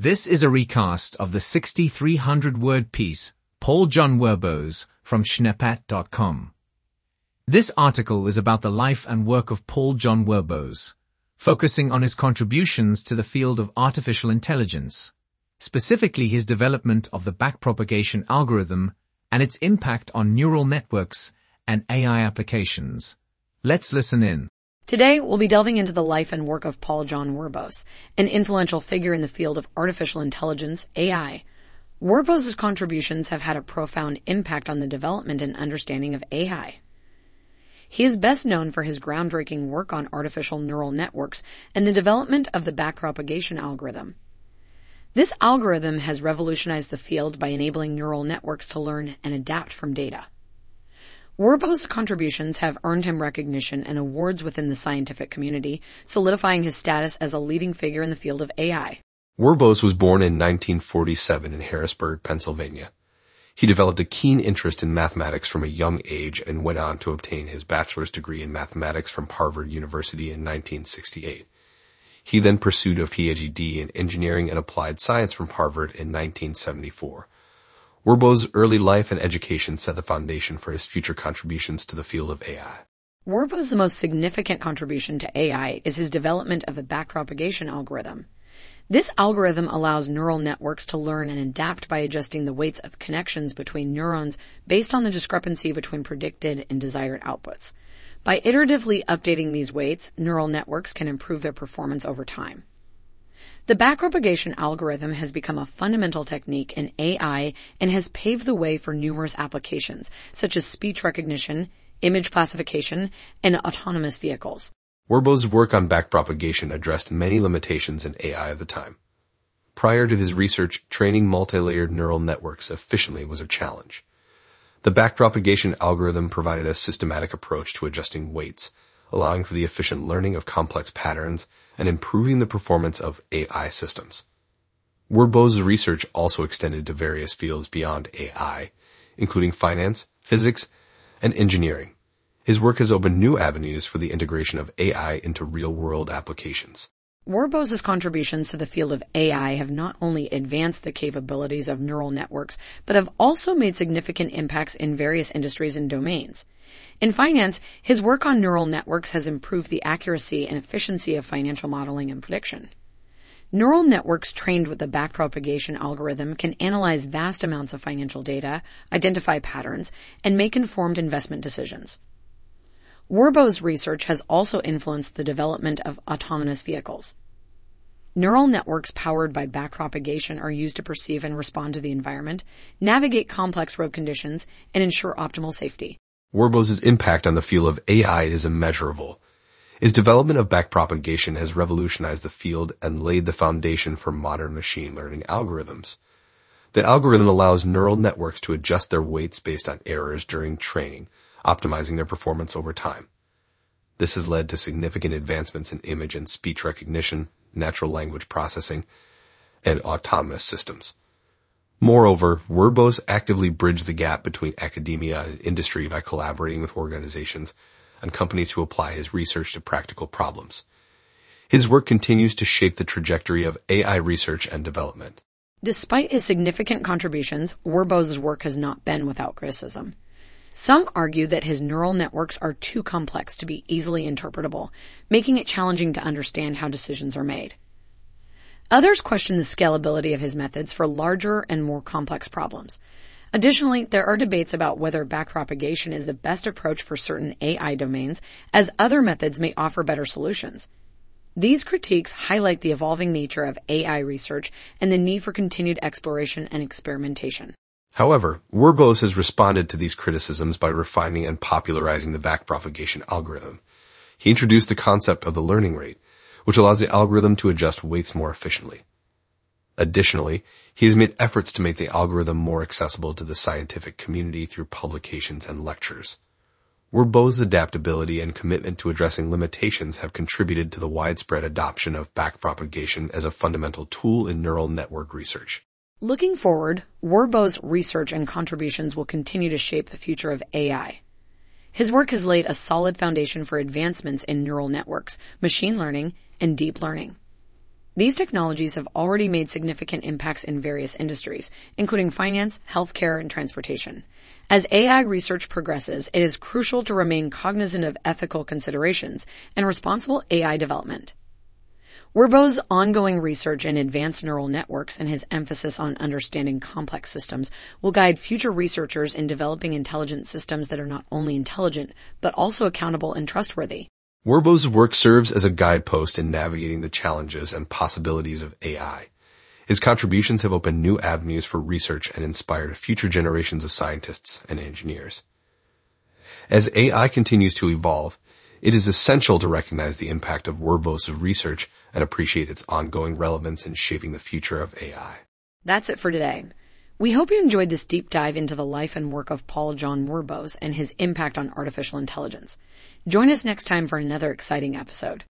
This is a recast of the 6,300 word piece, Paul John Werbos, from Schneppat.com. This article is about the life and work of Paul John Werbos, focusing on his contributions to the field of artificial intelligence, specifically his development of the backpropagation algorithm and its impact on neural networks and AI applications. Let's listen in. Today, we'll be delving into the life and work of Paul John Werbos, an influential figure in the field of artificial intelligence, AI. Werbos's contributions have had a profound impact on the development and understanding of AI. He is best known for his groundbreaking work on artificial neural networks and the development of the backpropagation algorithm. This algorithm has revolutionized the field by enabling neural networks to learn and adapt from data. Werbos's contributions have earned him recognition and awards within the scientific community, solidifying his status as a leading figure in the field of AI. Werbos was born in 1947 in Harrisburg, Pennsylvania. He developed a keen interest in mathematics from a young age and went on to obtain his bachelor's degree in mathematics from Harvard University in 1968. He then pursued a PhD in engineering and applied science from Harvard in 1974. Werbos's early life and education set the foundation for his future contributions to the field of AI. Werbos's most significant contribution to AI is his development of the backpropagation algorithm. This algorithm allows neural networks to learn and adapt by adjusting the weights of connections between neurons based on the discrepancy between predicted and desired outputs. By iteratively updating these weights, neural networks can improve their performance over time. The backpropagation algorithm has become a fundamental technique in AI and has paved the way for numerous applications, such as speech recognition, image classification, and autonomous vehicles. Werbos's work on backpropagation addressed many limitations in AI of the time. Prior to his research, training multi-layered neural networks efficiently was a challenge. The backpropagation algorithm provided a systematic approach to adjusting weights, allowing for the efficient learning of complex patterns and improving the performance of AI systems. Werbos's research also extended to various fields beyond AI, including finance, physics, and engineering. His work has opened new avenues for the integration of AI into real-world applications. Werbos's contributions to the field of AI have not only advanced the capabilities of neural networks, but have also made significant impacts in various industries and domains. In finance, his work on neural networks has improved the accuracy and efficiency of financial modeling and prediction. Neural networks trained with the backpropagation algorithm can analyze vast amounts of financial data, identify patterns, and make informed investment decisions. Werbos's research has also influenced the development of autonomous vehicles. Neural networks powered by backpropagation are used to perceive and respond to the environment, navigate complex road conditions, and ensure optimal safety. Werbos's impact on the field of AI is immeasurable. His development of backpropagation has revolutionized the field and laid the foundation for modern machine learning algorithms. The algorithm allows neural networks to adjust their weights based on errors during training, optimizing their performance over time. This has led to significant advancements in image and speech recognition, natural language processing, and autonomous systems. Moreover, Werbos actively bridged the gap between academia and industry by collaborating with organizations and companies to apply his research to practical problems. His work continues to shape the trajectory of AI research and development. Despite his significant contributions, Werbos's work has not been without criticism. Some argue that his neural networks are too complex to be easily interpretable, making it challenging to understand how decisions are made. Others question the scalability of his methods for larger and more complex problems. Additionally, there are debates about whether backpropagation is the best approach for certain AI domains, as other methods may offer better solutions. These critiques highlight the evolving nature of AI research and the need for continued exploration and experimentation. However, Werbos has responded to these criticisms by refining and popularizing the backpropagation algorithm. He introduced the concept of the learning rate, which allows the algorithm to adjust weights more efficiently. Additionally, he has made efforts to make the algorithm more accessible to the scientific community through publications and lectures. Werbos's adaptability and commitment to addressing limitations have contributed to the widespread adoption of backpropagation as a fundamental tool in neural network research. Looking forward, Werbos's research and contributions will continue to shape the future of AI. His work has laid a solid foundation for advancements in neural networks, machine learning, and deep learning. These technologies have already made significant impacts in various industries, including finance, healthcare, and transportation. As AI research progresses, it is crucial to remain cognizant of ethical considerations and responsible AI development. Werbo's ongoing research in advanced neural networks and his emphasis on understanding complex systems will guide future researchers in developing intelligent systems that are not only intelligent, but also accountable and trustworthy. Werbo's work serves as a guidepost in navigating the challenges and possibilities of AI. His contributions have opened new avenues for research and inspired future generations of scientists and engineers. As AI continues to evolve, it is essential to recognize the impact of Werbo's research and appreciate its ongoing relevance in shaping the future of AI. That's it for today. We hope you enjoyed this deep dive into the life and work of Paul John Werbos and his impact on artificial intelligence. Join us next time for another exciting episode.